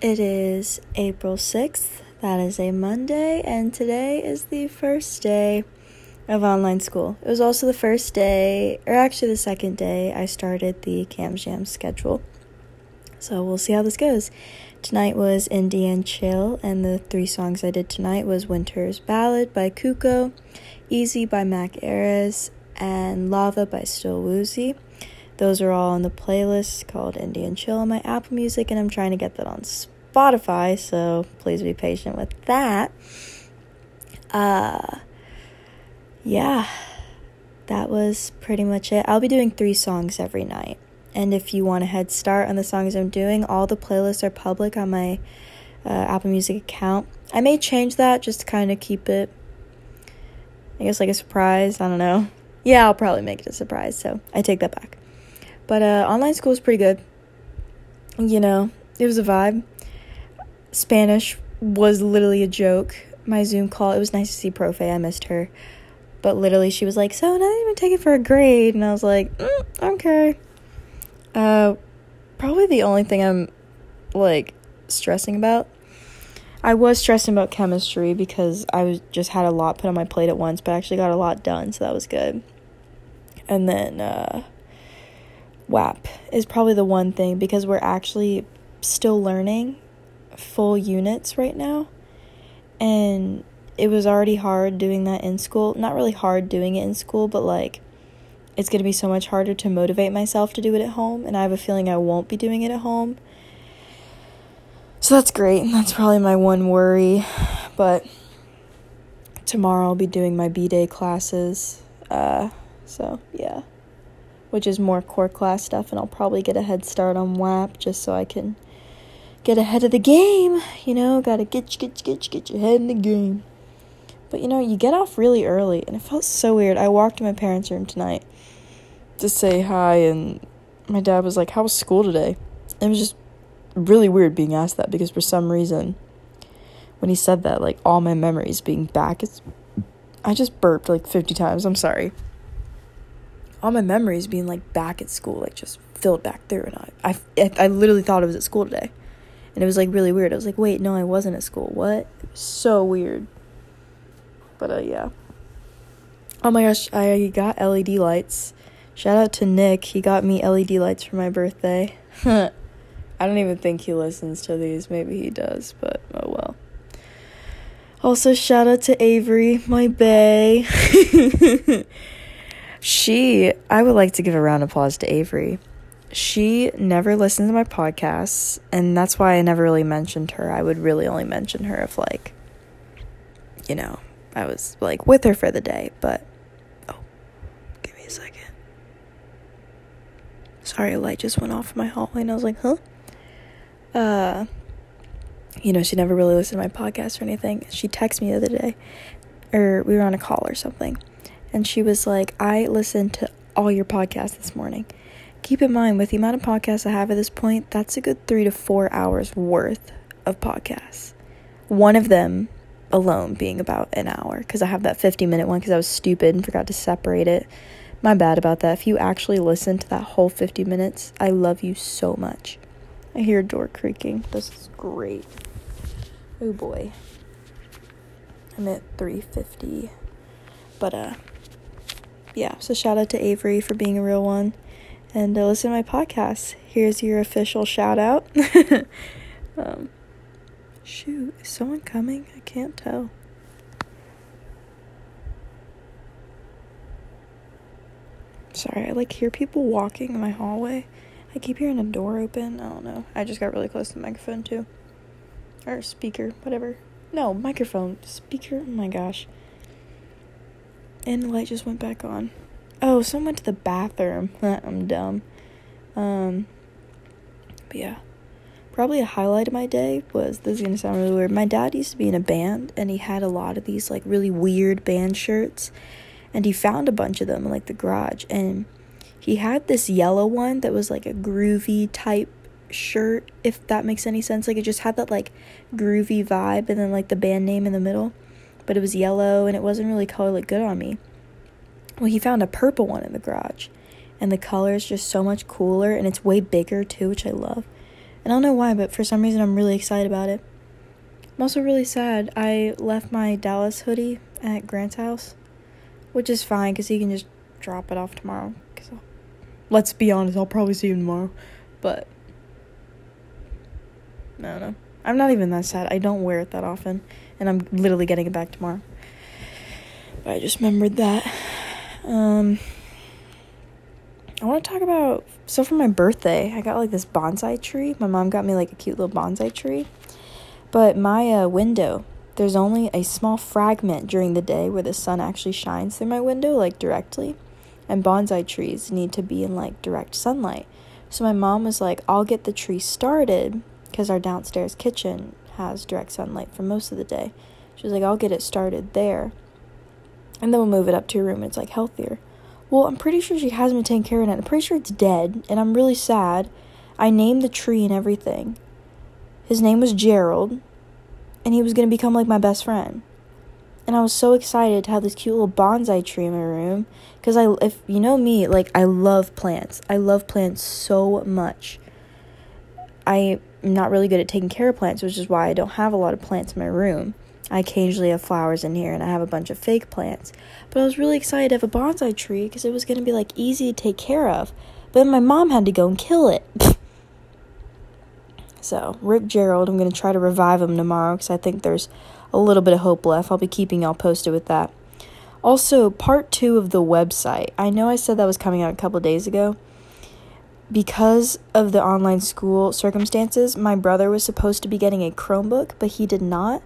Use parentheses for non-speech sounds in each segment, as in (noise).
It is April 6th. That is a Monday, and today is the first day of online school. It was also the first day, or actually the second day, I started the Cam Jam schedule. So we'll see how this goes. Tonight was Indian Chill, and the three songs I did tonight was Winter's Ballad by Kuko, Easy by Mac Ayres, and Lava by Still Woozy. Those are all on the playlist called Indian Chill on my Apple Music, and I'm trying to get that on Spotify, so please be patient with that. Uh, yeah, that was pretty much it. I'll be doing three songs every night. And if you want a head start on the songs I'm doing, all the playlists are public on my uh, Apple Music account. I may change that just to kind of keep it, I guess, like a surprise. I don't know. Yeah, I'll probably make it a surprise, so I take that back. But uh, online school is pretty good. You know, it was a vibe. Spanish was literally a joke. My Zoom call, it was nice to see Profe. I missed her. But literally, she was like, So, not even take it for a grade. And I was like, mm, Okay. Uh, probably the only thing I'm like stressing about. I was stressing about chemistry because I was just had a lot put on my plate at once, but I actually got a lot done, so that was good. And then uh WHAP is probably the one thing because we're actually still learning full units right now. And it was already hard doing that in school. Not really hard doing it in school, but like it's going to be so much harder to motivate myself to do it at home. And I have a feeling I won't be doing it at home. So that's great. That's probably my one worry. But tomorrow I'll be doing my B Day classes. Uh, so, yeah which is more core class stuff, and I'll probably get a head start on WHAP just so I can get ahead of the game. You know, gotta get get get get your head in the game. But you know, you get off really early, and it felt so weird. I walked to my parents' room tonight to say hi, and my dad was like, "How was school today?" It was just really weird being asked that because for some reason, when he said that, like all my memories being back, it's I just burped like fifty times. I'm sorry all my memories being like back at school, like just filled back through, and I, I, I literally thought I was at school today, and it was like really weird. I was like, wait, no, I wasn't at school. What? So weird. But uh, yeah. Oh my gosh, I got LED lights. Shout out to Nick. He got me LED lights for my birthday. (laughs) I don't even think he listens to these. Maybe he does, but oh well. Also, shout out to Avery, my bae. (laughs) She, I would like to give a round of applause to Avery. She never listens to my podcasts, and that's why I never really mentioned her. I would really only mention her if, like, you know, I was, like, with her for the day, but. Oh, give me a second. Sorry, a light just went off in my hallway, and I was like, huh? Uh, you know, she never really listened to my podcast or anything. She texted me the other day, or we were on a call or something and she was like, I listened to all your podcasts this morning. Keep in mind, with the amount of podcasts I have at this point, that's a good three to four hours worth of podcasts. One of them alone being about an hour because I have that 50 minute one because I was stupid and forgot to separate it. My bad about that. If you actually listen to that whole 50 minutes, I love you so much. I hear a door creaking. This is great. Oh boy. I'm at 350. But uh yeah, so shout out to Avery for being a real one. And uh, listen to my podcast. Here's your official shout out. (laughs) um, shoot, is someone coming? I can't tell. Sorry, I like hear people walking in my hallway. I keep hearing a door open. I don't know. I just got really close to the microphone too. Or speaker, whatever. No, microphone. Speaker. Oh my gosh. And the light just went back on. Oh, someone went to the bathroom. (laughs) I'm dumb. Um, but yeah. Probably a highlight of my day was this is gonna sound really weird. My dad used to be in a band and he had a lot of these like really weird band shirts and he found a bunch of them in like the garage and he had this yellow one that was like a groovy type shirt if that makes any sense like it just had that like groovy vibe and then like the band name in the middle but it was yellow and it wasn't really color look good on me. Well, he found a purple one in the garage, and the color is just so much cooler and it's way bigger too, which I love. And I don't know why, but for some reason I'm really excited about it. I'm also really sad. I left my Dallas hoodie at Grant's house, which is fine because he can just drop it off tomorrow. Cause I'll, let's be honest, I'll probably see him tomorrow. But I don't know. I'm not even that sad. I don't wear it that often, and I'm literally getting it back tomorrow. But I just remembered that. Um, I want to talk about so for my birthday, I got like this bonsai tree. My mom got me like a cute little bonsai tree. But my uh, window, there's only a small fragment during the day where the sun actually shines through my window, like directly. And bonsai trees need to be in like direct sunlight. So my mom was like, I'll get the tree started because our downstairs kitchen has direct sunlight for most of the day. She was like, I'll get it started there. And then we'll move it up to your room. It's like healthier. Well, I'm pretty sure she hasn't been taking care of it. I'm pretty sure it's dead, and I'm really sad. I named the tree and everything. His name was Gerald, and he was to become like my best friend. And I was so excited to have this cute little bonsai tree in my room because I if you know me, like I love plants. I love plants so much. I'm not really good at taking care of plants, which is why I don't have a lot of plants in my room. I occasionally have flowers in here and I have a bunch of fake plants. But I was really excited to have a bonsai tree because it was going to be like easy to take care of. But then my mom had to go and kill it. (laughs) so, Rip Gerald, I'm going to try to revive him tomorrow because I think there's a little bit of hope left. I'll be keeping y'all posted with that. Also, part two of the website. I know I said that was coming out a couple days ago. Because of the online school circumstances, my brother was supposed to be getting a Chromebook, but he did not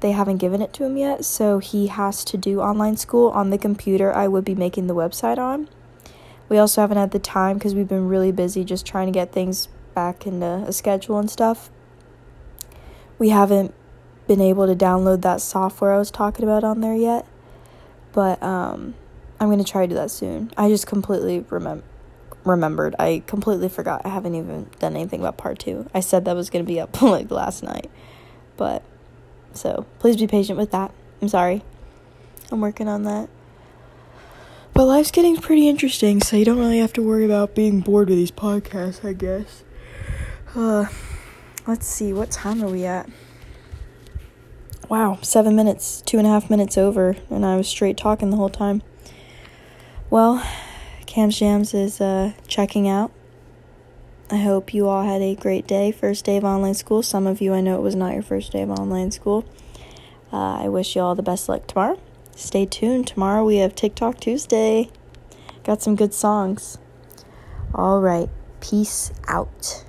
they haven't given it to him yet, so he has to do online school on the computer I would be making the website on. We also haven't had the time because we've been really busy just trying to get things back into a schedule and stuff. We haven't been able to download that software I was talking about on there yet, but um, I'm gonna try to do that soon. I just completely remember remembered. I completely forgot. I haven't even done anything about part two. I said that was gonna be up (laughs) like last night, but so please be patient with that. I'm sorry. I'm working on that. But life's getting pretty interesting, so you don't really have to worry about being bored with these podcasts, I guess. Uh, let's see, what time are we at? Wow, seven minutes, two and a half minutes over, and I was straight talking the whole time. Well, Cam's Jams is uh, checking out. I hope you all had a great day, first day of online school. Some of you, I know it was not your first day of online school. Uh, I wish you all the best luck tomorrow. Stay tuned. Tomorrow we have TikTok Tuesday. Got some good songs. All right. Peace out.